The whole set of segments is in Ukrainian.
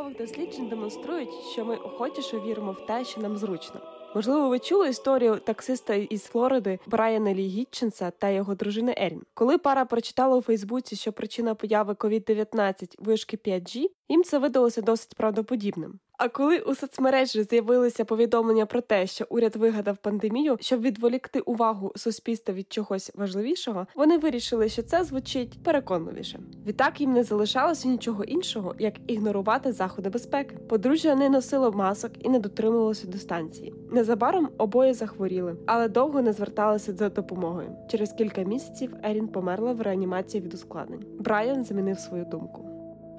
Наукових досліджень демонструють, що ми охотіше віримо в те, що нам зручно. Можливо, ви чули історію таксиста із Флориди Брайана Лі Гітченса та його дружини Ерін. Коли пара прочитала у Фейсбуці, що причина появи COVID-19 вишки 5G, їм це видалося досить правдоподібним. А коли у соцмережі з'явилися повідомлення про те, що уряд вигадав пандемію, щоб відволікти увагу суспільства від чогось важливішого, вони вирішили, що це звучить переконливіше. Відтак їм не залишалося нічого іншого, як ігнорувати заходи безпеки. Подружжя не носило масок і не дотримувалося дистанції. Незабаром обоє захворіли, але довго не зверталися за допомогою. Через кілька місяців Ерін померла в реанімації від ускладнень. Брайан змінив свою думку.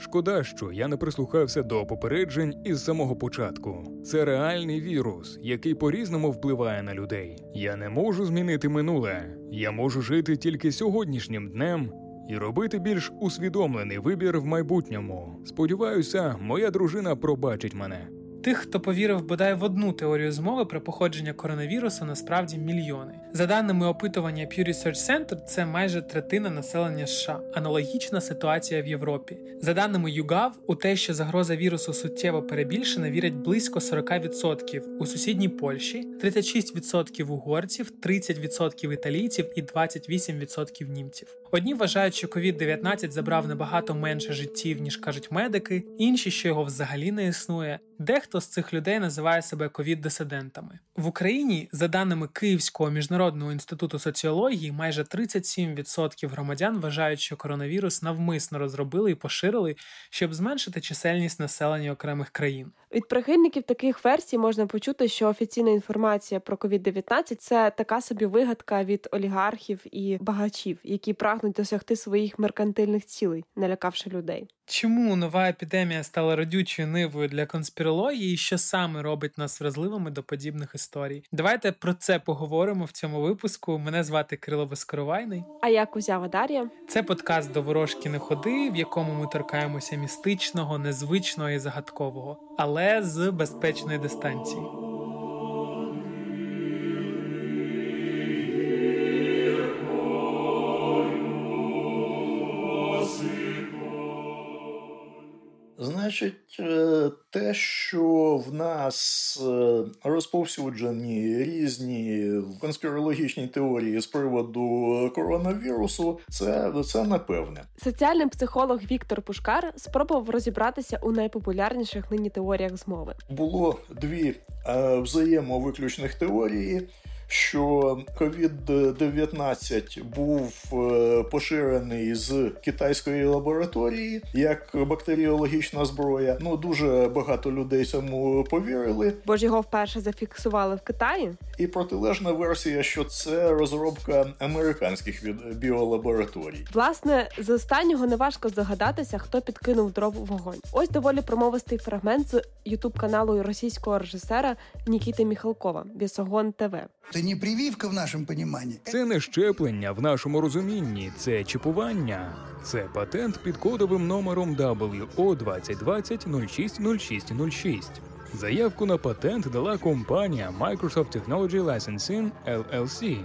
Шкода, що я не прислухався до попереджень із самого початку. Це реальний вірус, який по-різному впливає на людей. Я не можу змінити минуле. Я можу жити тільки сьогоднішнім днем і робити більш усвідомлений вибір в майбутньому. Сподіваюся, моя дружина пробачить мене. Тих, хто повірив бодай в одну теорію змови про походження коронавірусу, насправді мільйони. За даними опитування Pew Research Center, це майже третина населення США. Аналогічна ситуація в Європі. За даними YouGov, у те, що загроза вірусу суттєво перебільшена, вірять близько 40%. У сусідній Польщі 36% угорців, 30% італійців і 28% німців. Одні вважають, що COVID-19 забрав набагато менше життів, ніж кажуть медики, інші, що його взагалі не існує. Дехто з цих людей називає себе ковід-дисидентами в Україні. За даними Київського міжнародного інституту соціології, майже 37% громадян вважають, що коронавірус навмисно розробили і поширили, щоб зменшити чисельність населення окремих країн. Від прихильників таких версій можна почути, що офіційна інформація про COVID-19 – це така собі вигадка від олігархів і багачів, які прагнуть досягти своїх меркантильних цілей, налякавши людей. Чому нова епідемія стала родючою нивою для конспірології, і що саме робить нас вразливими до подібних історій? Давайте про це поговоримо в цьому випуску. Мене звати Кирило Безкоровайний. А я Кузява Дар'я. Це подкаст до ворожки не ходи, в якому ми торкаємося містичного, незвичного і загадкового, але з безпечної дистанції. Значить, е, те, що в нас е, розповсюджені різні конспірологічні теорії з приводу коронавірусу, це це напевне. Соціальний психолог Віктор Пушкар спробував розібратися у найпопулярніших нині теоріях змови. Було дві е, взаємовиключних теорії що COVID-19 був е, поширений з китайської лабораторії як бактеріологічна зброя. Ну дуже багато людей цьому повірили. Бо ж його вперше зафіксували в Китаї. І протилежна версія, що це розробка американських біолабораторій. Власне, з останнього неважко здогадатися, хто підкинув дров у вогонь. Ось доволі промовистий фрагмент з ютуб каналу російського режисера Нікіти Міхалкова Бісогон ТВ. Не прививка в нашому поніманні. Це не щеплення в нашому розумінні, це чіпування. Це патент під кодовим номером WO 2020 060606. Заявку на патент дала компанія Microsoft Technology Licensing LLC,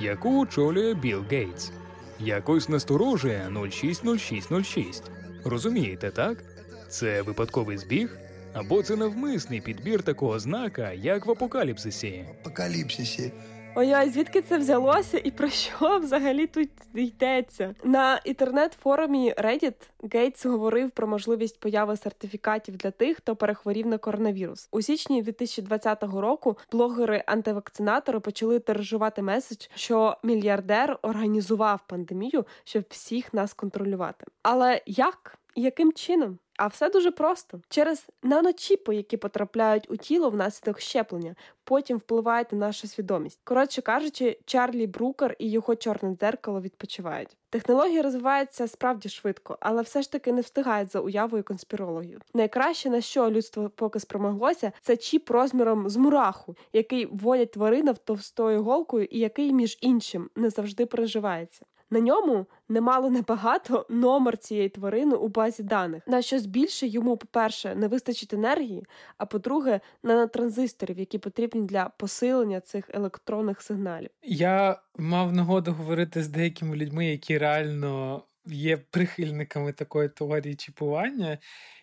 яку очолює Білл Гейтс. Якось насторожує 060606. Розумієте, так? Це випадковий збіг? Або це навмисний підбір такого знака, як в апокаліпсисі. Апокаліпсисі. Ой-ой, звідки це взялося і про що взагалі тут йдеться? На інтернет-форумі Reddit Гейтс говорив про можливість появи сертифікатів для тих, хто перехворів на коронавірус. У січні 2020 року блогери-антивакцинатори почали тиражувати меседж, що мільярдер організував пандемію, щоб всіх нас контролювати. Але як і яким чином? А все дуже просто через наночіпи, які потрапляють у тіло внаслідок щеплення, потім впливають на нашу свідомість. Коротше кажучи, Чарлі Брукер і його чорне дзеркало відпочивають. Технології розвиваються справді швидко, але все ж таки не встигають за уявою конспірологію. Найкраще на що людство поки спромоглося, це чіп розміром з мураху, який вводять тварина в товстою голкою і який, між іншим, не завжди переживається. На ньому немало небагато номер цієї тварини у базі даних, на щось більше йому, по-перше, не вистачить енергії, а по-друге, нанотранзисторів, які потрібні для посилення цих електронних сигналів. Я мав нагоду говорити з деякими людьми, які реально є прихильниками такої теорії чіпування.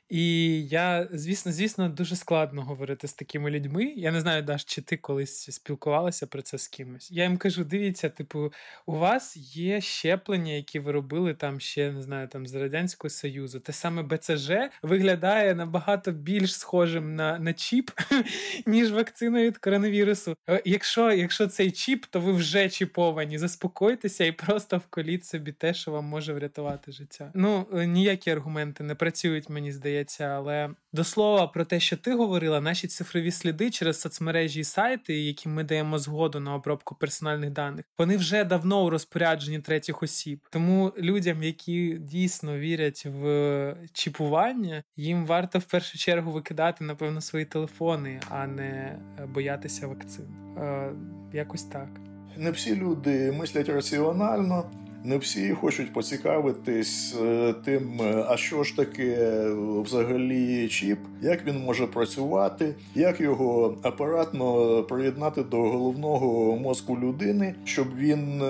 І я, звісно, звісно, дуже складно говорити з такими людьми. Я не знаю, Даш, чи ти колись спілкувалася про це з кимось. Я їм кажу: дивіться, типу, у вас є щеплення, які ви робили там ще не знаю, там з радянського союзу. Те саме БЦЖ виглядає набагато більш схожим на на чіп, ніж вакцина від коронавірусу. Е, якщо якщо цей чіп, то ви вже чіповані. Заспокойтеся і просто вколіть собі те, що вам може врятувати життя. Ну е, ніякі аргументи не працюють, мені здається, але до слова про те, що ти говорила, наші цифрові сліди через соцмережі і сайти, які ми даємо згоду на обробку персональних даних, вони вже давно у розпорядженні третіх осіб. Тому людям, які дійсно вірять в чіпування, їм варто в першу чергу викидати, напевно, свої телефони, а не боятися вакцин. Е, Якось так. Не всі люди мислять раціонально не всі хочуть поцікавитись е, тим, е, а що ж таке е, взагалі чіп, як він може працювати, як його апаратно приєднати до головного мозку людини, щоб він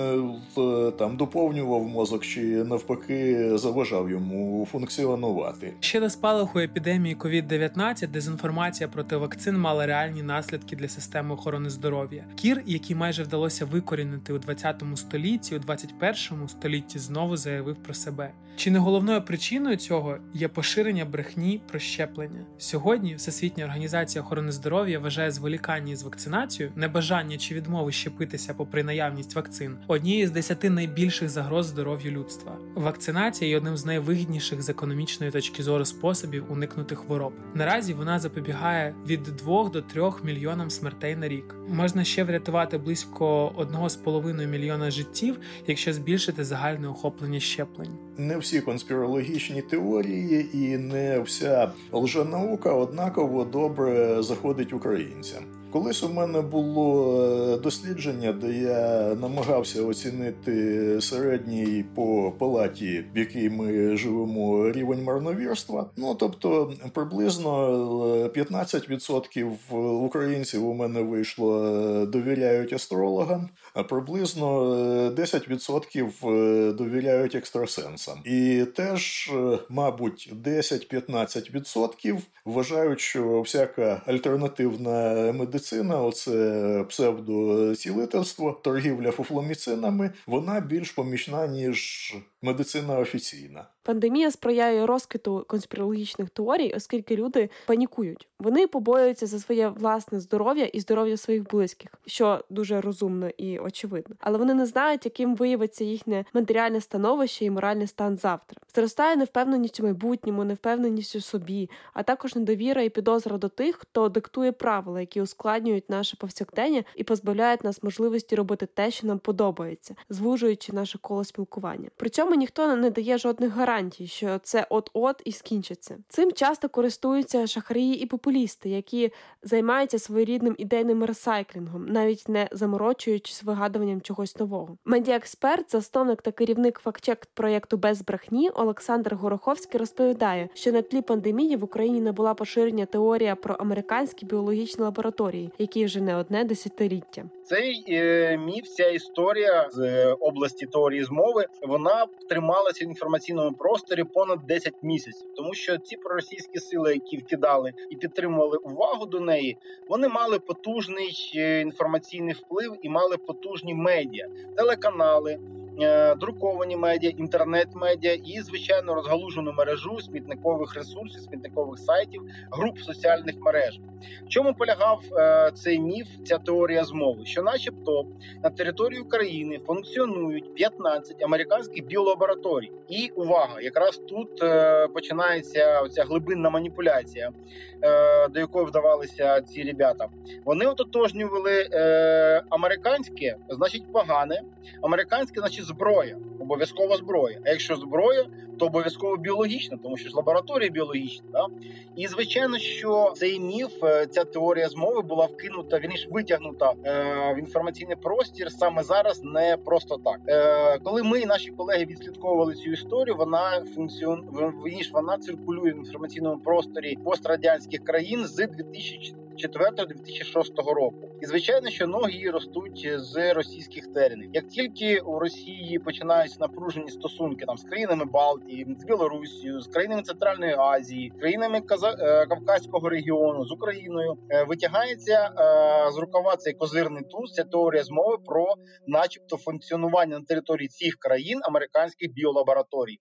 там доповнював мозок чи навпаки заважав йому функціонувати. Ще до спалаху епідемії COVID-19 дезінформація проти вакцин мала реальні наслідки для системи охорони здоров'я. Кір, який майже вдалося викорінити у 20 столітті, у 21-му столітті знову заявив про себе. Чи не головною причиною цього є поширення брехні про щеплення? Сьогодні Всесвітня організація охорони здоров'я вважає зволікання з вакцинацією, небажання чи відмови щепитися попри наявність вакцин однією з десяти найбільших загроз здоров'ю людства. Вакцинація є одним з найвигідніших з економічної точки зору способів уникнути хвороб. Наразі вона запобігає від 2 до 3 мільйонам смертей на рік. Можна ще врятувати близько 1,5 мільйона життів, якщо збільшити загальне охоплення щеплень. Не всі конспірологічні теорії і не вся лженаука однаково добре заходить українцям. Колись у мене було е, дослідження, де я намагався оцінити середній по палаті, в якій ми живемо, рівень марновірства. Ну тобто приблизно 15% е, українців у мене вийшло е, довіряють астрологам, приблизно 10% довіряють екстрасенсам. І теж, мабуть, 10-15% вважають, що всяка альтернативна медицина, оце псевдоцілительство, торгівля фуфломіцинами, вона більш помічна ніж медицина офіційна. Пандемія сприяє розквіту конспірологічних теорій, оскільки люди панікують. Вони побоюються за своє власне здоров'я і здоров'я своїх близьких, що дуже розумно і очевидно. Але вони не знають, яким виявиться їхнє матеріальне становище і моральний стан завтра. Зростає невпевненість у майбутньому, невпевненість у собі, а також недовіра і підозра до тих, хто диктує правила, які ускладнюють наше повсякдення і позбавляють нас можливості робити те, що нам подобається, звужуючи наше коло спілкування. При цьому ніхто не дає жодних гарантій, що це от-от і скінчиться. Цим часто користуються шахраї і популісти, які займаються своєрідним ідейним ресайклінгом, навіть не заморочуючись вигадуванням чогось нового. Медіаексперт, засновник та керівник фактчек проєкту без брехні Олександр Гороховський розповідає, що на тлі пандемії в Україні не була поширення теорія про американські біологічні лабораторії, які вже не одне десятиліття. Цей е, міф, ця історія з е, області теорії змови, вона трималася в інформаційному просторі понад 10 місяців, тому що ці проросійські сили, які вкидали і підтримували увагу до неї, вони мали потужний е, інформаційний вплив і мали потужні медіа, телеканали. Е, друковані медіа, інтернет-медіа і звичайно розгалужену мережу смітникових ресурсів, смітникових сайтів, груп соціальних мереж. В чому полягав е, цей міф, ця теорія змови? Що, начебто, на території України функціонують 15 американських біолабораторій, і увага, якраз тут е, починається оця глибинна маніпуляція, до якої вдавалися ці ребята. Вони ототожнювали американське, значить погане, американське, значить зброя, обов'язкова зброя. А якщо зброя, то обов'язково біологічна, тому що ж лабораторія біологічна. Да? І звичайно, що цей міф, е, ця теорія змови була вкинута, ж витягнута е, в інформаційний простір саме зараз, не просто так. Е, Коли ми і наші колеги відслідковували цю історію, вона функціон... вона циркулює в інформаційному просторі пострадянських країн з 2004 2004-2006 року. І звичайно, що ноги ростуть з російських теренів. Як тільки у Росії починаються напружені стосунки там з країнами Балтії, з Білорусією, з країнами Центральної Азії, країнами Каза... Е, Кавказького регіону, з Україною е, витягається е, з рукава цей козирний туз. Ця теорія змови про, начебто, функціонування на території цих країн американських біолабораторій.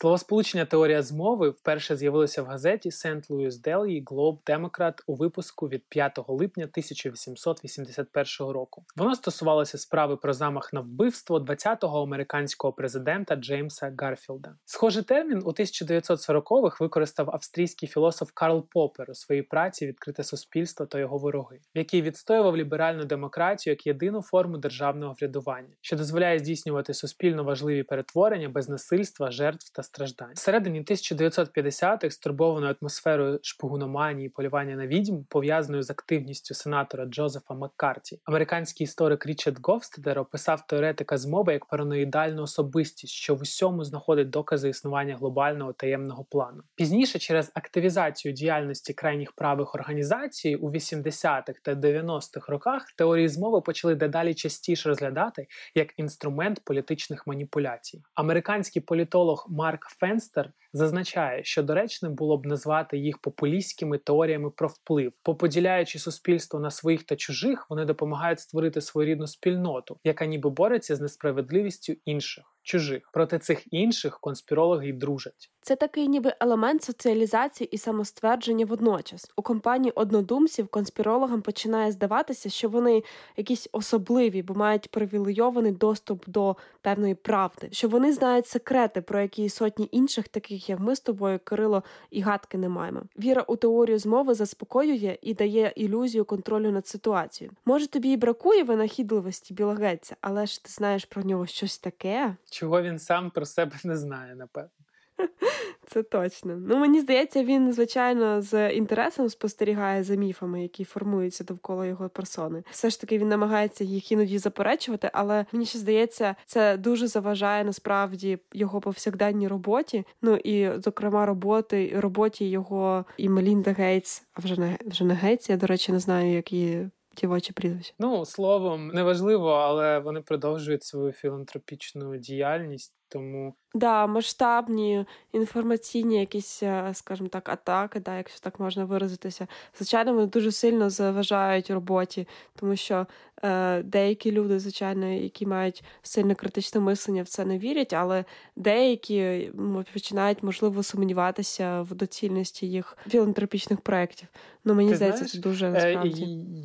Словосполучення теорія змови вперше з'явилося в газеті St. Louis Daily Globe Democrat у випуску від 5 липня 1881 року. Воно стосувалося справи про замах на вбивство 20-го американського президента Джеймса Гарфілда. Схожий термін у 1940-х використав австрійський філософ Карл Попер у своїй праці Відкрите суспільство та його вороги, в якій відстоював ліберальну демократію як єдину форму державного врядування, що дозволяє здійснювати суспільно важливі перетворення без насильства, жертв та страждань. Всередині 1950-х стурбованою атмосферою шпигуноманії, полювання на відьм, пов'язаною з активністю сенатора Джозефа Маккарті. Американський історик Річард Говстедер описав теоретика змови як параноїдальну особистість, що в усьому знаходить докази існування глобального таємного плану. Пізніше, через активізацію діяльності крайніх правих організацій у 80-х та 90-х роках теорії змови почали дедалі частіше розглядати як інструмент політичних маніпуляцій. Американський політолог Марк Фенстер зазначає, що доречним було б назвати їх популістськими теоріями про вплив. Поподіляючи суспільство на своїх та чужих, вони допомагають створити своєрідну спільноту, яка ніби бореться з несправедливістю інших чужих. Проти цих інших конспірологи й дружать. Це такий ніби елемент соціалізації і самоствердження водночас. У компанії однодумців конспірологам починає здаватися, що вони якісь особливі, бо мають привілейований доступ до певної правди, що вони знають секрети, про які сотні інших, таких як ми з тобою, Кирило, і гадки не маємо. Віра у теорію змови заспокоює і дає ілюзію контролю над ситуацією. Може, тобі і бракує винахідливості білогеця, але ж ти знаєш про нього щось таке чого він сам про себе не знає, напевно. Це точно. Ну мені здається, він звичайно з інтересом спостерігає за міфами, які формуються довкола його персони. Все ж таки він намагається їх іноді заперечувати, але мені ще здається, це дуже заважає насправді його повсякденній роботі. Ну і зокрема, роботи роботі його і Мелінда Гейтс, а вже не вже не Гейтс, Я до речі не знаю, як її дівочі прізвище? Ну словом, неважливо, але вони продовжують свою філантропічну діяльність. Тому да, масштабні інформаційні якісь, е, скажімо так, атаки, да, якщо так можна виразитися, звичайно, вони дуже сильно заважають роботі, тому що е, деякі люди, звичайно, які мають сильне критичне мислення, в це не вірять, але деякі починають можливо сумніватися в доцільності їх філантропічних проєктів. Ну мені Ти здається, це дуже е.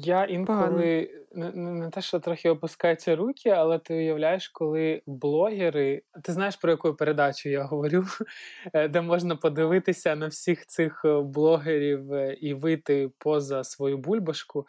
Я інколи не, не те, що трохи опускаються руки, але ти уявляєш, коли блогери, ти знаєш про яку передачу я говорю, е, де можна подивитися на всіх цих е, блогерів е, і вийти поза свою бульбашку.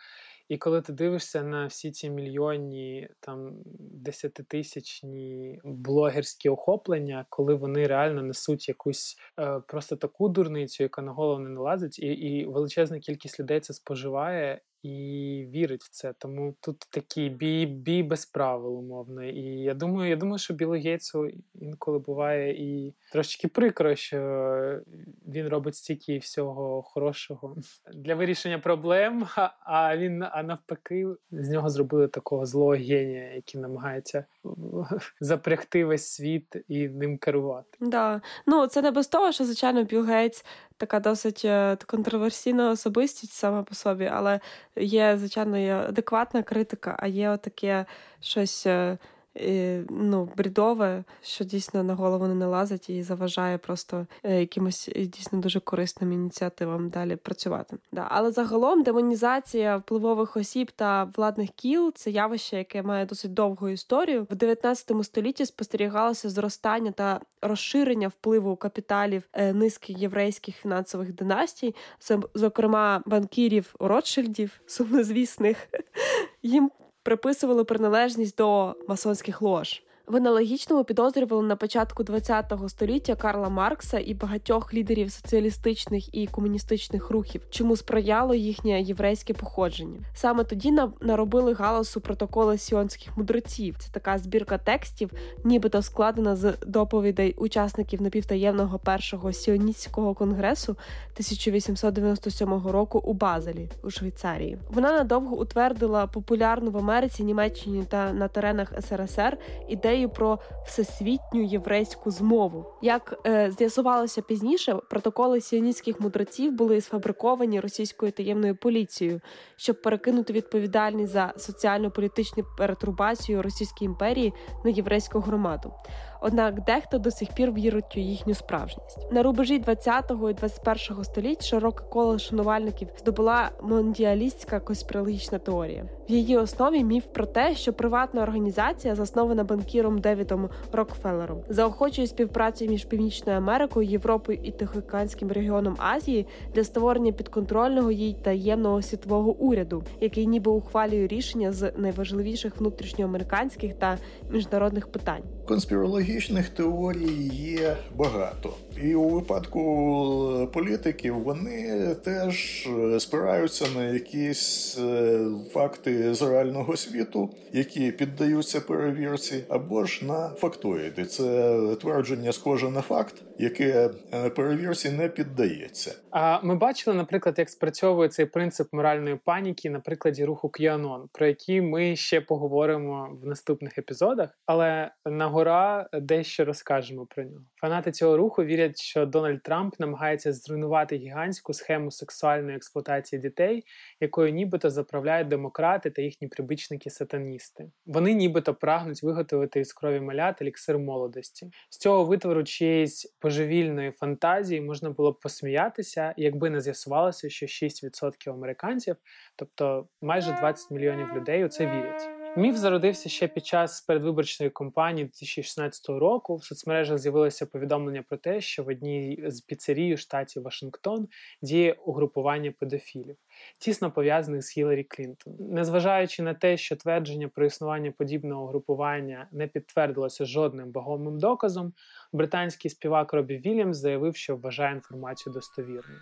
І коли ти дивишся на всі ці мільйонні там десятитисячні блогерські охоплення, коли вони реально несуть якусь е, просто таку дурницю, яка на голову не налазить, і і величезна кількість людей це споживає, і вірить в це. Тому тут такий бій бій без правил, умовно. І я думаю, я думаю, що Білу Гейтсу інколи буває і трошки прикро, що він робить стільки всього хорошого для вирішення проблем. А він а навпаки з нього зробили такого злого генія, який намагається запрягти весь світ і ним керувати. Да. Ну це не без того, що звичайно Білл Гейтс така досить е, контроверсійна особистість сама по собі, але є, звичайно, є адекватна критика, а є отаке щось е, ну, брідове, що дійсно на голову не налазить і заважає просто е, якимось дійсно дуже корисним ініціативам далі працювати. Да. Але загалом демонізація впливових осіб та владних кіл це явище, яке має досить довгу історію. В 19 столітті спостерігалося зростання та розширення впливу капіталів е, низки єврейських фінансових династій, зокрема банкірів Ротшильдів, сумнозвісних. Їм приписували приналежність до масонських лож. В аналогічному підозрювали на початку ХХ століття Карла Маркса і багатьох лідерів соціалістичних і комуністичних рухів, чому сприяло їхнє єврейське походження. Саме тоді наробили галасу протоколи сіонських мудреців. Це така збірка текстів, нібито складена з доповідей учасників напівтаємного першого сіоністського конгресу 1897 року у Базелі у Швейцарії. Вона надовго утвердила популярну в Америці, Німеччині та на теренах СРСР ідею про всесвітню єврейську змову. Як е, з'ясувалося пізніше, протоколи сіоністських мудреців були сфабриковані російською таємною поліцією, щоб перекинути відповідальність за соціально-політичну перетрубацію Російської імперії на єврейську громаду однак дехто до сих пір вірить у їхню справжність. На рубежі 20-го і 21-го століть широке коло шанувальників здобула мондіалістська конспірологічна теорія. В її основі міф про те, що приватна організація, заснована банкіром Девідом Рокфеллером, заохочує співпрацю між Північною Америкою, Європою і Тихоокеанським регіоном Азії для створення підконтрольного їй таємного світового уряду, який ніби ухвалює рішення з найважливіших внутрішньоамериканських та міжнародних питань. Конспірологічних теорій є багато, і у випадку політиків вони теж спираються на якісь е, факти з реального світу, які піддаються перевірці, або ж на фактоїди. Це твердження схоже на факт, яке е, перевірці не піддається. А ми бачили, наприклад, як спрацьовує цей принцип моральної паніки на прикладі руху Кіанон, про який ми ще поговоримо в наступних епізодах. Але на гора дещо розкажемо про нього. Фанати цього руху вірять, що Дональд Трамп намагається зруйнувати гігантську схему сексуальної експлуатації дітей, якою нібито заправляють демократи та їхні прибічники-сатаністи. Вони нібито прагнуть виготовити із крові малят еліксир молодості. З цього витвору чиєїсь божевільної фантазії можна було б посміятися, якби не з'ясувалося, що 6% американців, тобто майже 20 мільйонів людей, у це вірять. Міф зародився ще під час передвиборчої кампанії 2016 року. В соцмережах з'явилося повідомлення про те, що в одній з піцерій у штаті Вашингтон діє угрупування педофілів, тісно пов'язаних з Гіларі Клінтон. Незважаючи на те, що твердження про існування подібного угрупування не підтвердилося жодним вагомим доказом, британський співак Робі Вільямс заявив, що вважає інформацію достовірною.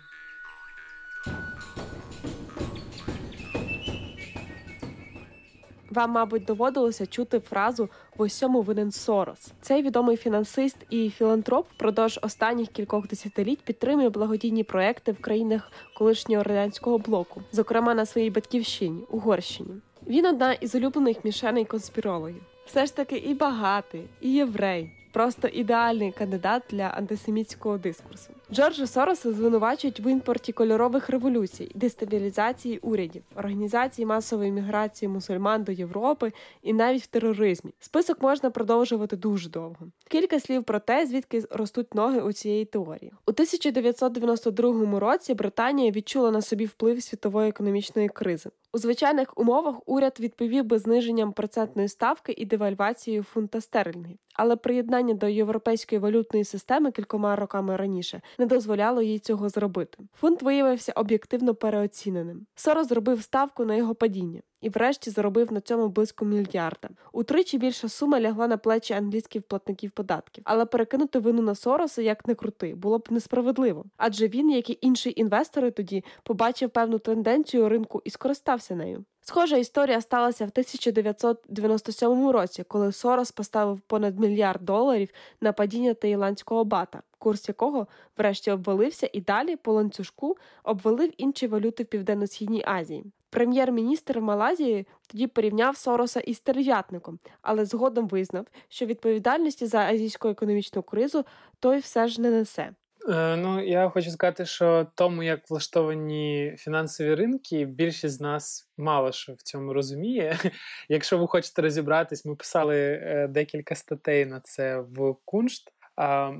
Вам, мабуть, доводилося чути фразу в усьому винен Сорос. Цей відомий фінансист і філантроп впродовж останніх кількох десятиліть підтримує благодійні проекти в країнах колишнього радянського блоку, зокрема на своїй батьківщині Угорщині. Він одна із улюблених мішеней конспірологів. Все ж таки і багатий, і єврей, просто ідеальний кандидат для антисемітського дискурсу. Джорджа Сороса звинувачують в імпорті кольорових революцій, дестабілізації урядів, організації масової міграції мусульман до Європи і навіть в тероризмі. Список можна продовжувати дуже довго. Кілька слів про те, звідки ростуть ноги у цієї теорії. У 1992 році Британія відчула на собі вплив світової економічної кризи. У звичайних умовах уряд відповів би зниженням процентної ставки і девальвацією фунта стерлінгів, але приєднання до європейської валютної системи кількома роками раніше не дозволяло їй цього зробити. Фунт виявився об'єктивно переоціненим. Сорос зробив ставку на його падіння. І, врешті, заробив на цьому близько мільярда. Утричі більша сума лягла на плечі англійських платників податків, але перекинути вину на Сороса як не крути було б несправедливо. Адже він, як і інші інвестори, тоді побачив певну тенденцію ринку і скористався нею. Схожа історія сталася в 1997 році, коли Сорос поставив понад мільярд доларів на падіння таїландського бата, курс якого врешті обвалився і далі по ланцюжку обвалив інші валюти в Південно-Східній Азії. Прем'єр-міністр Малазії тоді порівняв Сороса із стерв'ятником, але згодом визнав, що відповідальності за азійську економічну кризу той все ж не несе. Е, ну, я хочу сказати, що тому, як влаштовані фінансові ринки, більшість з нас мало що в цьому розуміє. Якщо ви хочете розібратись, ми писали е, декілька статей на це в Куншт.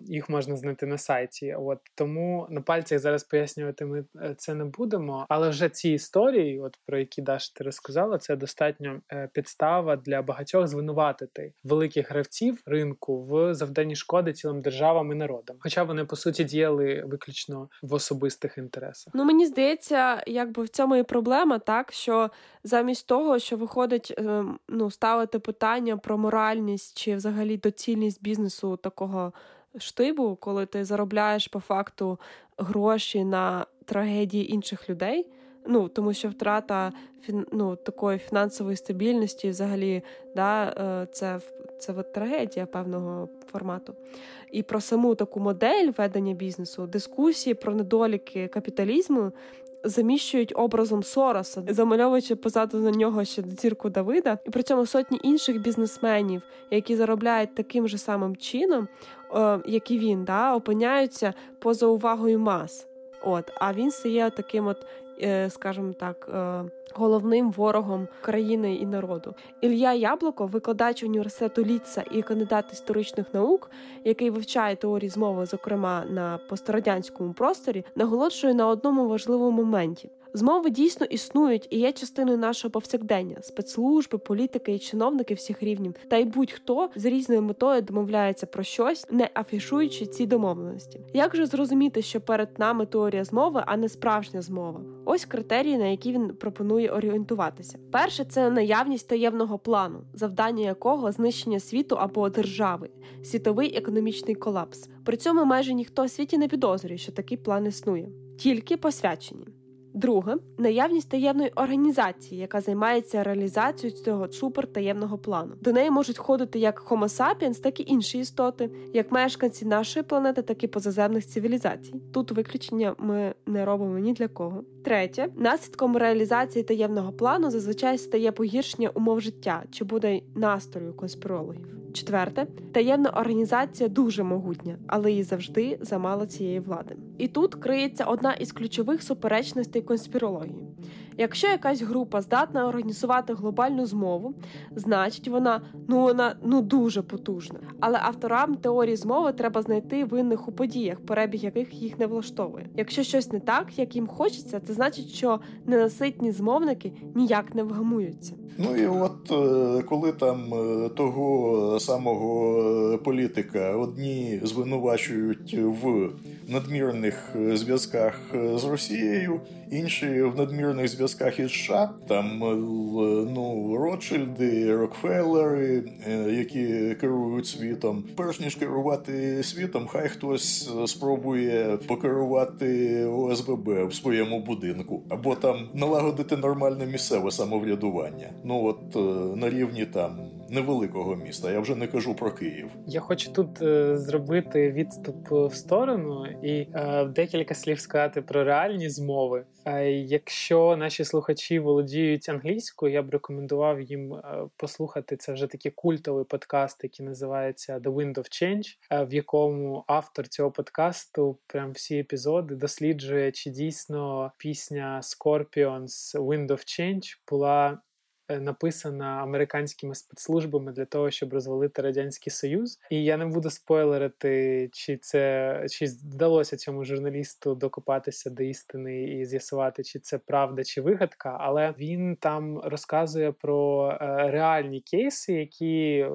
Їх можна знайти на сайті. От тому на пальцях зараз пояснювати ми е, це не будемо. Але вже ці історії, от про які Даш ти розказала, це достатньо е, підстава для багатьох звинуватити великих гравців ринку в завданні шкоди цілим державам і народам. Хоча вони по суті діяли виключно в особистих інтересах. Ну мені здається, якби в цьому і проблема, так що замість того, що виходить ем, ну ставити питання про моральність чи взагалі доцільність бізнесу такого штибу, коли ти заробляєш по факту гроші на трагедії інших людей. Ну, тому що втрата ну, такої фінансової стабільності, взагалі, да, е, це це трагедія певного формату. І про саму таку модель ведення бізнесу, дискусії про недоліки капіталізму заміщують образом Сороса, замальовуючи позаду на нього ще зірку Давида, і при цьому сотні інших бізнесменів, які заробляють таким же самим чином, е, як і він, да, опиняються поза увагою мас. От, а він стає таким, от, скажімо так, е, головним ворогом країни і народу. Ілья Яблуко, викладач університету Ліца і кандидат історичних наук, який вивчає теорії змови, зокрема на пострадянському просторі, наголошує на одному важливому моменті. Змови дійсно існують і є частиною нашого повсякдення, спецслужби, політики і чиновники всіх рівнів, та й будь-хто з різною метою домовляється про щось, не афішуючи ці домовленості. Як же зрозуміти, що перед нами теорія змови, а не справжня змова? Ось критерії, на які він пропонує орієнтуватися. Перше це наявність таємного плану, завдання якого знищення світу або держави, світовий економічний колапс. При цьому майже ніхто у світі не підозрює, що такий план існує, тільки посвячені. Друге наявність таємної організації, яка займається реалізацією цього супертаємного плану. До неї можуть входити як Homo sapiens, так і інші істоти, як мешканці нашої планети, так і позаземних цивілізацій. Тут виключення ми не робимо ні для кого. Третє, наслідком реалізації таємного плану зазвичай стає погіршення умов життя чи буде настрою конспірологів. Четверте, таємна організація дуже могутня, але їй завжди замало цієї влади. І тут криється одна із ключових суперечностей конспірології. Якщо якась група здатна організувати глобальну змову, значить вона ну вона ну дуже потужна. Але авторам теорії змови треба знайти винних у подіях, перебіг яких їх не влаштовує. Якщо щось не так, як їм хочеться, це значить, що ненаситні змовники ніяк не вгамуються. Ну і от е, коли там е, того самого е, політика одні звинувачують в надмірних зв'язках з Росією, інші в надмірних зв'язках із США, там ну Ротшильди, Рокфеллери, які керують світом. Перш ніж керувати світом, хай хтось спробує покерувати ОСББ в своєму будинку, або там налагодити нормальне місцеве самоврядування. Ну от е, на рівні там невеликого міста. Я вже не кажу про Київ. Я хочу тут е, зробити відступ в сторону і е, декілька слів сказати про реальні змови. Е, якщо наші слухачі володіють англійською, я б рекомендував їм е, послухати це вже такий культовий подкаст, який називається The Wind of Change, е, в якому автор цього подкасту прям всі епізоди досліджує, чи дійсно пісня Scorpions Wind of Change була написана американськими спецслужбами для того, щоб розвалити радянський союз. І я не буду спойлерити, чи це чи вдалося цьому журналісту докопатися до істини і з'ясувати, чи це правда чи вигадка. Але він там розказує про е, реальні кейси, які е,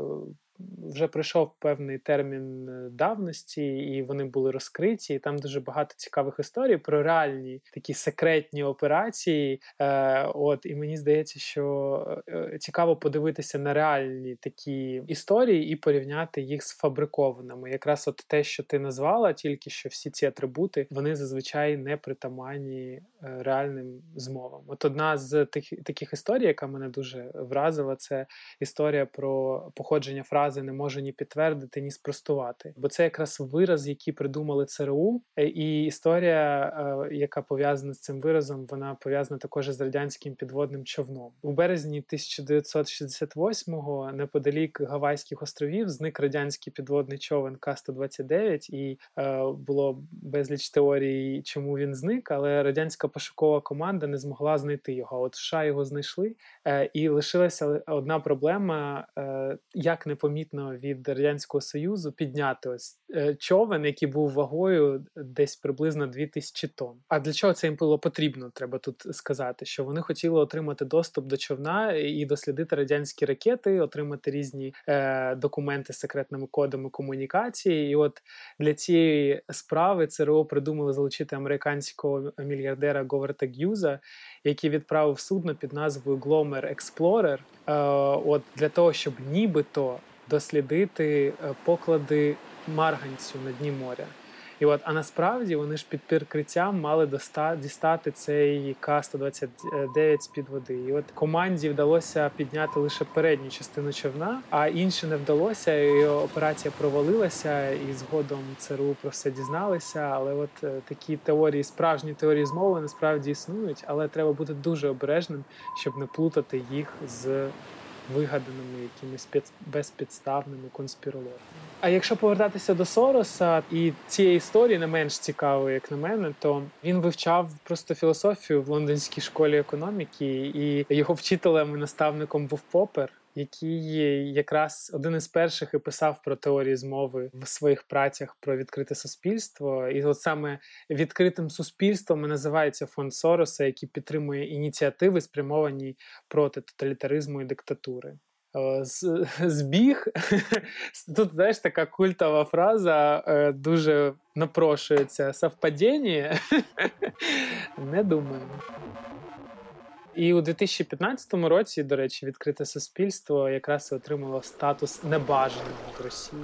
вже пройшов певний термін е, давності, і вони були розкриті. І Там дуже багато цікавих історій про реальні такі секретні операції. Е, От і мені здається, що е, цікаво подивитися на реальні такі історії і порівняти їх з фабрикованими. Якраз от те, що ти назвала, тільки що всі ці атрибути вони зазвичай не притаманні е, реальним змовам. От одна з тих таких історій, яка мене дуже вразила, це історія про походження фрази фрази не може ні підтвердити, ні спростувати. Бо це якраз вираз, який придумали ЦРУ, е, і історія, е, яка пов'язана з цим виразом, вона пов'язана також з радянським підводним човном. У березні 1968-го неподалік Гавайських островів зник радянський підводний човен К-129, і е, було безліч теорій, чому він зник, але радянська пошукова команда не змогла знайти його. От США його знайшли, і лишилася одна проблема: як не помітити непомітно від радянського союзу підняти ось е, човен, який був вагою десь приблизно 2000 тонн. А для чого це їм було потрібно? Треба тут сказати, що вони хотіли отримати доступ до човна і дослідити радянські ракети, отримати різні е, документи з секретними кодами комунікації. І от для цієї справи ЦРО придумали залучити американського мільярдера Говарта Г'юза, який відправив судно під назвою Гломер Експлорер. От для того, щоб нібито дослідити е, поклади марганцю на дні моря. І от, а насправді вони ж під прикриттям мали доста, дістати цей К-129 з під води. І от команді вдалося підняти лише передню частину човна, а інше не вдалося. і Операція провалилася, і згодом ЦРУ про все дізналися. Але от е, такі теорії, справжні теорії змови насправді існують, але треба бути дуже обережним, щоб не плутати їх з вигаданими, якимись безпідставними конспірологами. А якщо повертатися до Сороса і цієї історії не менш цікавої, як на мене, то він вивчав просто філософію в лондонській школі економіки, і його вчителем і наставником був Попер який якраз один із перших і писав про теорії змови в своїх працях про відкрите суспільство. І от саме відкритим суспільством і називається фонд Сороса, який підтримує ініціативи, спрямовані проти тоталітаризму і диктатури. Збіг тут знаєш така культова фраза е, дуже напрошується совпадіння? Не думаю. І у 2015 році, до речі, відкрите суспільство якраз отримало статус небажаного в Росії.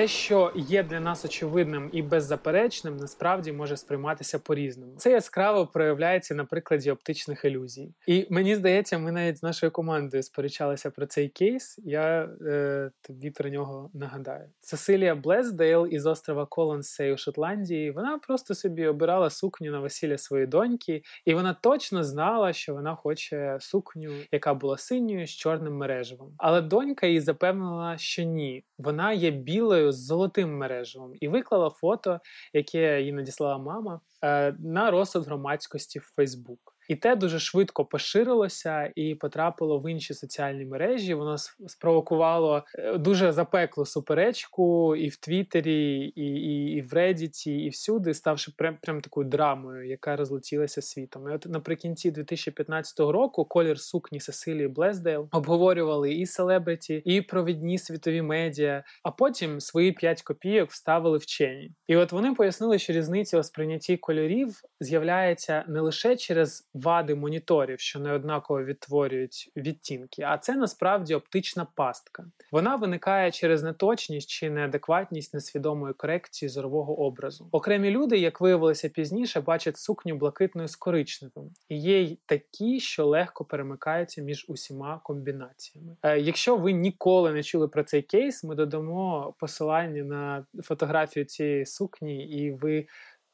Те, що є для нас очевидним і беззаперечним, насправді може сприйматися по-різному. Це яскраво проявляється на прикладі оптичних ілюзій. І мені здається, ми навіть з нашою командою сперечалися про цей кейс. Я е, тобі про нього нагадаю. Цесилія Блесдейл із острова Колонсей у Шотландії. Вона просто собі обирала сукню на весілля своєї доньки, і вона точно знала, що вона хоче сукню, яка була синьою з чорним мережевом. Але донька їй запевнила, що ні, вона є білою з золотим мережевим і виклала фото, яке їй надіслала мама, е, на розсуд громадськості в Фейсбук. І те дуже швидко поширилося і потрапило в інші соціальні мережі. Воно спровокувало е, дуже запеклу суперечку і в Твіттері, і і, і в Reddit, і всюди, ставши прям, прям такою драмою, яка розлетілася світом. І от наприкінці 2015 року колір сукні Сесилії Блездейл обговорювали і селебриті, і провідні світові медіа. А потім свої п'ять копійок вставили вчені. І от вони пояснили, що різниця у сприйнятті кольорів з'являється не лише через вади моніторів, що неоднаково відтворюють відтінки, а це насправді оптична пастка. Вона виникає через неточність чи неадекватність несвідомої корекції зорового образу. Окремі люди, як виявилося пізніше, бачать сукню блакитною з коричневим, і є й такі, що легко перемикаються між усіма комбінаціями. Е, якщо ви ніколи не чули про цей кейс, ми додамо посилання на фотографію цієї сукні, і ви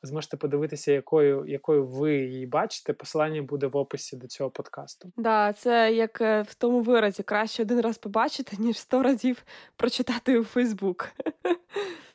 зможете подивитися, якою якою ви її бачите. Посилання буде в описі до цього подкасту. Да, це як е, в тому виразі краще один раз побачити, ніж сто разів прочитати у Фейсбук.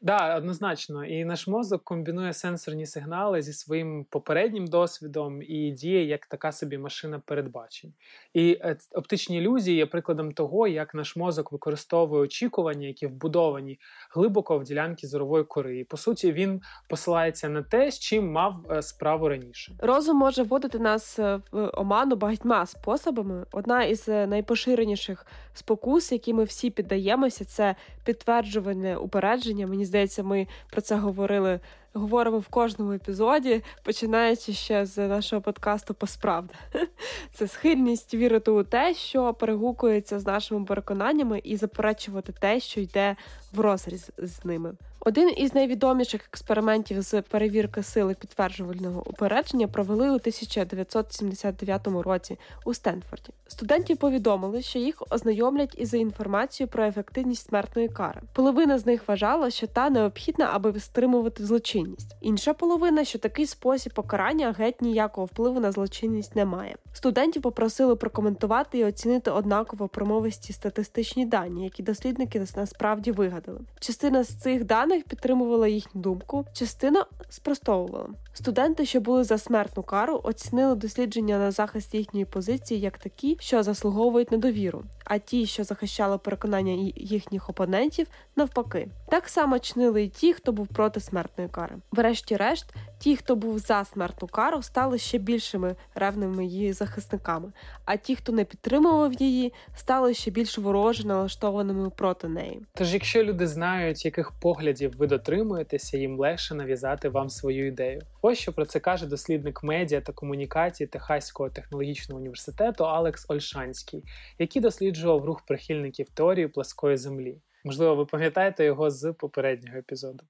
Да, однозначно. І наш мозок комбінує сенсорні сигнали зі своїм попереднім досвідом і діє як така собі машина передбачень. І е, оптичні ілюзії є прикладом того, як наш мозок використовує очікування, які вбудовані глибоко в ділянки зорової кори. І по суті, він посилається на те, з чим мав е, справу раніше. Розум може вводити нас е, в оману багатьма способами. Одна із найпоширеніших спокус, які ми всі піддаємося, це підтверджуване упередження. Мені здається, ми про це говорили. Говоримо в кожному епізоді, починаючи ще з нашого подкасту Посправда. Це схильність вірити у те, що перегукується з нашими переконаннями, і заперечувати те, що йде в розріз з ними. Один із найвідоміших експериментів з перевірки сили підтверджувального упередження провели у 1979 році у Стенфорді. Студентів повідомили, що їх ознайомлять із інформацією про ефективність смертної кари. Половина з них вважала, що та необхідна, аби стримувати злочин злочинність. Інша половина, що такий спосіб покарання геть ніякого впливу на злочинність не має. Студентів попросили прокоментувати і оцінити однаково промовисті статистичні дані, які дослідники насправді вигадали. Частина з цих даних підтримувала їхню думку, частина спростовувала. Студенти, що були за смертну кару, оцінили дослідження на захист їхньої позиції як такі, що заслуговують на довіру, а ті, що захищали переконання їхніх опонентів, навпаки. Так само чинили й ті, хто був проти смертної кари. Врешті-решт, ті, хто був за смертну кару, стали ще більшими ревними її захисниками, а ті, хто не підтримував її, стали ще більш вороже налаштованими проти неї. Тож, якщо люди знають, яких поглядів ви дотримуєтеся, їм легше нав'язати вам свою ідею. Ось що про це каже дослідник медіа та комунікації Техаського технологічного університету Алекс Ольшанський, який досліджував рух прихильників теорії пласкої землі. Можливо, ви пам'ятаєте його з попереднього епізоду.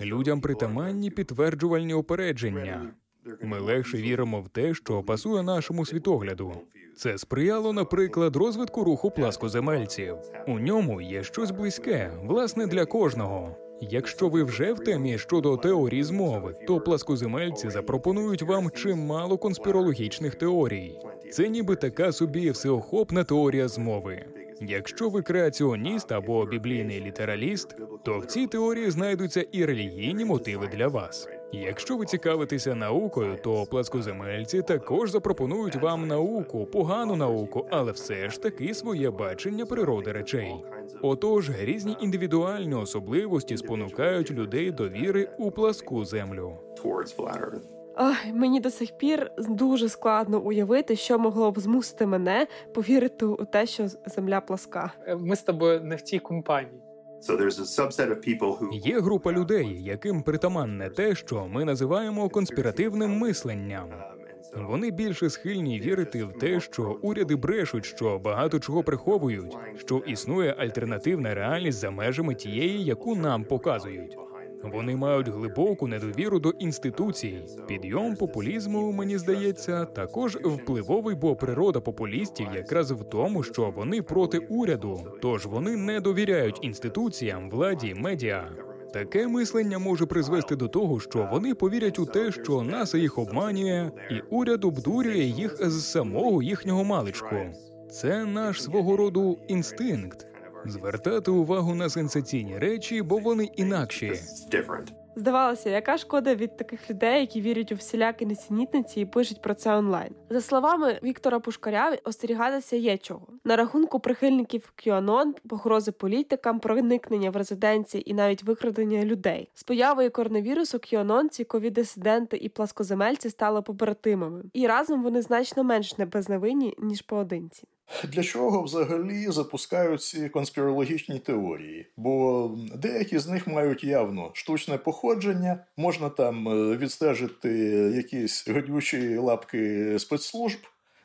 Людям притаманні підтверджувальні упередження. Ми легше віримо в те, що пасує нашому світогляду. Це сприяло, наприклад, розвитку руху пласкоземельців. У ньому є щось близьке, власне, для кожного. Якщо ви вже в темі щодо теорії змови, то пласкоземельці запропонують вам чимало конспірологічних теорій. Це ніби така собі всеохопна теорія змови. Якщо ви креаціоніст або біблійний літераліст, то в цій теорії знайдуться і релігійні мотиви для вас. Якщо ви цікавитеся наукою, то пласкоземельці також запропонують вам науку, погану науку, але все ж таки своє бачення природи речей. Отож, різні індивідуальні особливості спонукають людей до віри у пласку землю. Ой, мені до сих пір дуже складно уявити, що могло б змусити мене повірити у те, що земля пласка. Е, ми з тобою не в тій компанії. Є група людей, яким притаманне те, що ми називаємо конспіративним мисленням. Вони більше схильні вірити в те, що уряди брешуть, що багато чого приховують, що існує альтернативна реальність за межами тієї, яку нам показують. Вони мають глибоку недовіру до інституцій. Підйом популізму, мені здається, також впливовий, бо природа популістів якраз в тому, що вони проти уряду, тож вони не довіряють інституціям, владі, медіа. Таке мислення може призвести до того, що вони повірять у те, що НАСА їх обманює, і уряд обдурює їх з самого їхнього маличку. Це наш свого роду інстинкт звертати увагу на сенсаційні речі, бо вони інакші. Здавалося, яка шкода від таких людей, які вірять у всілякі несенітниці і пишуть про це онлайн. За словами Віктора Пушкаря, остерігатися є чого на рахунку прихильників QAnon, погрози політикам, проникнення в резиденції і навіть викрадення людей. З появою коронавірусу QAnon ковід-дисиденти і пласкоземельці стали побратимами, і разом вони значно менш небезневинні ніж поодинці. Для чого взагалі запускають ці конспірологічні теорії? Бо деякі з них мають явно штучне походження, можна там е, відстежити якісь гадючі лапки спецслужб,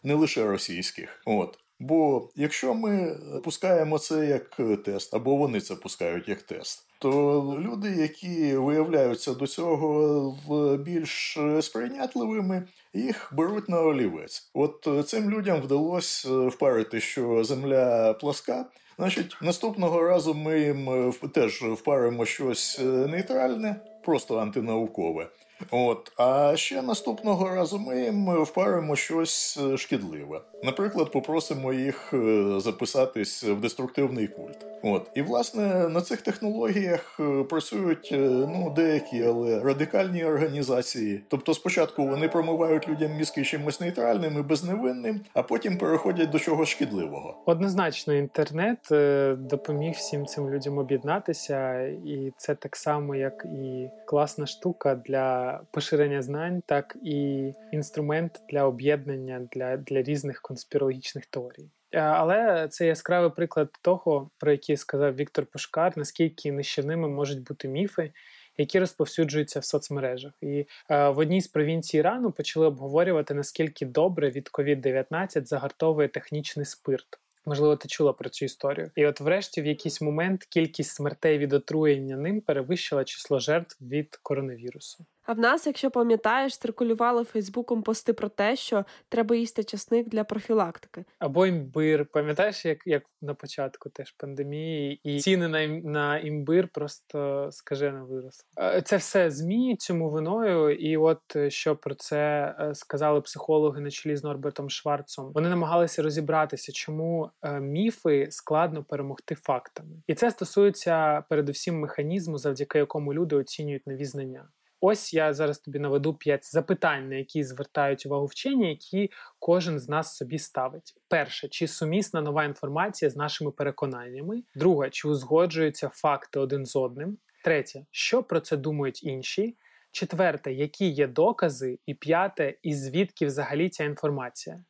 не лише російських. От. Бо якщо ми пускаємо це як тест, або вони це пускають як тест, то люди, які виявляються до цього більш сприйнятливими, їх беруть на олівець. От цим людям вдалося впарити, що земля пласка. Значить, наступного разу ми їм теж впаримо щось нейтральне, просто антинаукове. От, а ще наступного разу ми впаримо щось шкідливе. Наприклад, попросимо їх записатись в деструктивний культ. От і власне на цих технологіях е, працюють е, ну деякі, але радикальні організації. Тобто, спочатку вони промивають людям мізки чимось нейтральним і безневинним, а потім переходять до чогось шкідливого. Однозначно, інтернет е, допоміг всім цим людям об'єднатися, і це так само, як і класна штука для поширення знань, так і інструмент для об'єднання для, для різних конспірологічних теорій. Е, але це яскравий приклад того, про який сказав Віктор Пушкар, наскільки нищівними можуть бути міфи, які розповсюджуються в соцмережах. І е, в одній з провінцій Ірану почали обговорювати, наскільки добре від COVID-19 загартовує технічний спирт. Можливо, ти чула про цю історію. І от, врешті, в якийсь момент кількість смертей від отруєння ним перевищила число жертв від коронавірусу. А в нас, якщо пам'ятаєш, циркулювали Фейсбуком пости про те, що треба їсти часник для профілактики. Або імбир. Пам'ятаєш, як як на початку теж пандемії, і ціни на на імбир просто скажено виросли. Е, це все змі цьому виною, і от е, що про це е, сказали психологи на чолі з Норбертом Шварцом. Вони намагалися розібратися, чому міфи складно перемогти фактами, і це стосується передусім механізму, завдяки якому люди оцінюють нові знання. Ось я зараз тобі наведу п'ять запитань, на які звертають увагу вчені, які кожен з нас собі ставить. Перше, чи сумісна нова інформація з нашими переконаннями? Друге, чи узгоджуються факти один з одним? Третє, що про це думають інші? Четверте, які є докази, і п'яте, і звідки взагалі ця інформація.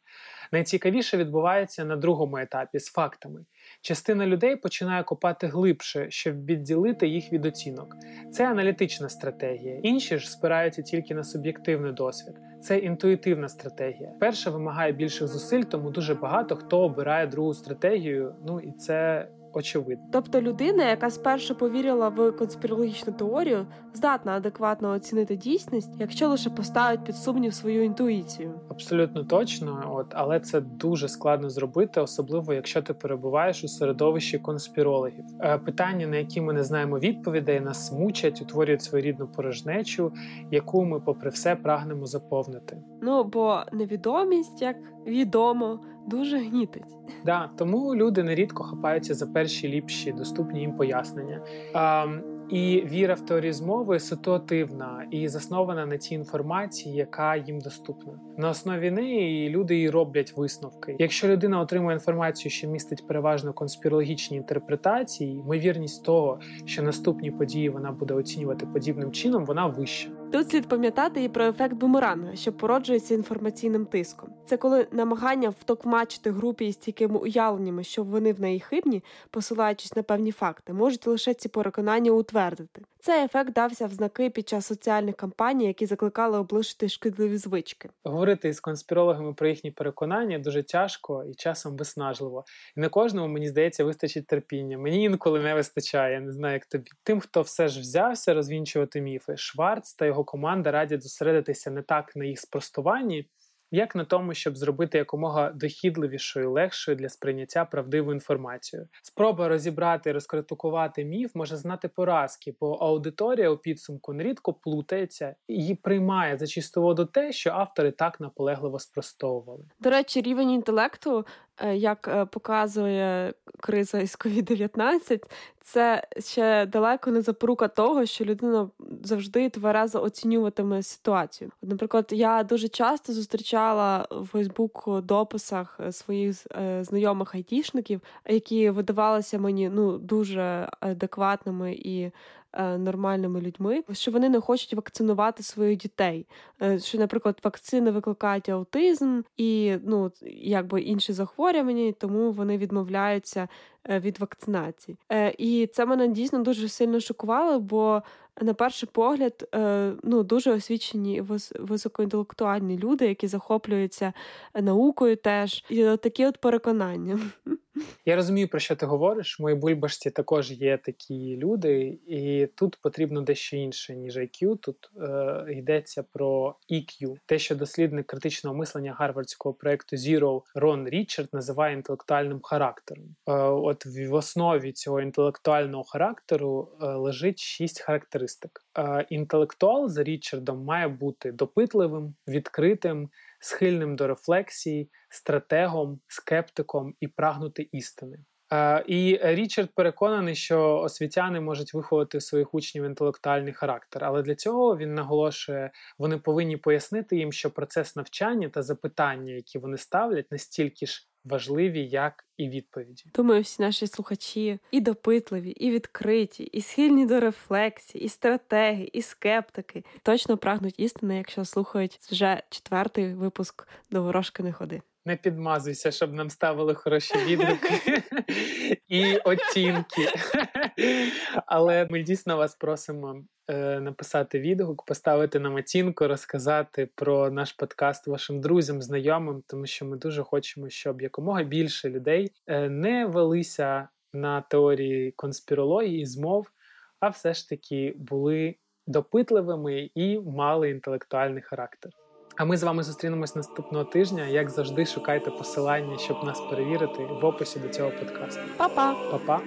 Найцікавіше відбувається на другому етапі з фактами. Частина людей починає копати глибше, щоб відділити їх від оцінок. Це аналітична стратегія. Інші ж спираються тільки на суб'єктивний досвід. Це інтуїтивна стратегія. Перша вимагає більших зусиль, тому дуже багато хто обирає другу стратегію. Ну і це очевидно. Тобто людина, яка спершу повірила в конспірологічну теорію, здатна адекватно оцінити дійсність, якщо лише поставить під сумнів свою інтуїцію. Абсолютно точно, от але це дуже складно зробити, особливо якщо ти перебуваєш у середовищі конспірологів. Е, питання, на які ми не знаємо відповідей, нас мучать, утворюють своєрідну порожнечу, яку ми, попри все, прагнемо заповнити. Ну бо невідомість, як відомо, дуже гнітить. Да, тому люди нерідко хапаються за перші ліпші доступні їм пояснення. А, і віра в теорії змови ситуативна і заснована на цій інформації, яка їм доступна. На основі неї люди і роблять висновки. Якщо людина отримує інформацію, що містить переважно конспірологічні інтерпретації, ймовірність того, що наступні події вона буде оцінювати подібним чином, вона вища. Тут слід пам'ятати і про ефект бумеранга, що породжується інформаційним тиском. Це коли намагання втокмачити групі із стійкими уявленнями, що вони в неї хибні, посилаючись на певні факти, можуть лише ці переконання утвердити. Цей ефект дався в знаки під час соціальних кампаній, які закликали облишити шкідливі звички. Говорити з конспірологами про їхні переконання дуже тяжко і часом виснажливо. І не кожному мені здається вистачить терпіння. Мені інколи не вистачає. Не знаю, як тобі. Тим, хто все ж взявся розвінчувати міфи, Шварц та його команда радять зосередитися не так на їх спростуванні, як на тому, щоб зробити якомога дохідливішою, легшою для сприйняття правдиву інформацію. Спроба розібрати розкритикувати міф може знати поразки, бо аудиторія у підсумку нерідко плутається і приймає за чисту воду те, що автори так наполегливо спростовували. До речі, рівень інтелекту Е, як е, показує криза із COVID-19, це ще далеко не запорука того, що людина завжди тверезо оцінюватиме ситуацію. Наприклад, я дуже часто зустрічала в Фейсбук дописах е, своїх знайомих айтішників, які видавалися мені ну дуже адекватними і Е, нормальними людьми, що вони не хочуть вакцинувати своїх дітей. Е, що, наприклад, вакцини викликають аутизм і ну якби інші захворювання, тому вони відмовляються е, від вакцинації. І це мене дійсно дуже сильно шокувало, бо. На перший погляд, ну дуже освічені високоінтелектуальні люди, які захоплюються наукою, теж і такі от переконання. Я розумію, про що ти говориш. В моїй бульбашці також є такі люди, і тут потрібно дещо інше, ніж IQ. Тут е, йдеться про EQ. те, що дослідник критичного мислення гарвардського проекту Zero Рон Річард називає інтелектуальним характером. Е, от в основі цього інтелектуального характеру е, лежить шість характеристик. Е, інтелектуал за Річардом має бути допитливим, відкритим схильним до рефлексії, стратегом, скептиком і прагнути істини. Е, і Річард переконаний, що освітяни можуть виховати своїх учнів інтелектуальний характер, але для цього він наголошує, вони повинні пояснити їм, що процес навчання та запитання, які вони ставлять, настільки ж важливі, як і відповіді. Думаю, всі наші слухачі і допитливі, і відкриті, і схильні до рефлексії, і стратеги, і скептики точно прагнуть істини, якщо слухають вже четвертий випуск до ворожки не ходи. Не підмазуйся, щоб нам ставили хороші відгуки і оцінки. Але ми дійсно вас просимо Е, написати відгук, поставити нам оцінку, розказати про наш подкаст вашим друзям, знайомим, тому що ми дуже хочемо, щоб якомога більше людей е, не велися на теорії конспірології, змов, а все ж таки були допитливими і мали інтелектуальний характер. А ми з вами зустрінемось наступного тижня. Як завжди, шукайте посилання, щоб нас перевірити в описі до цього подкасту. Па-па! Па-па!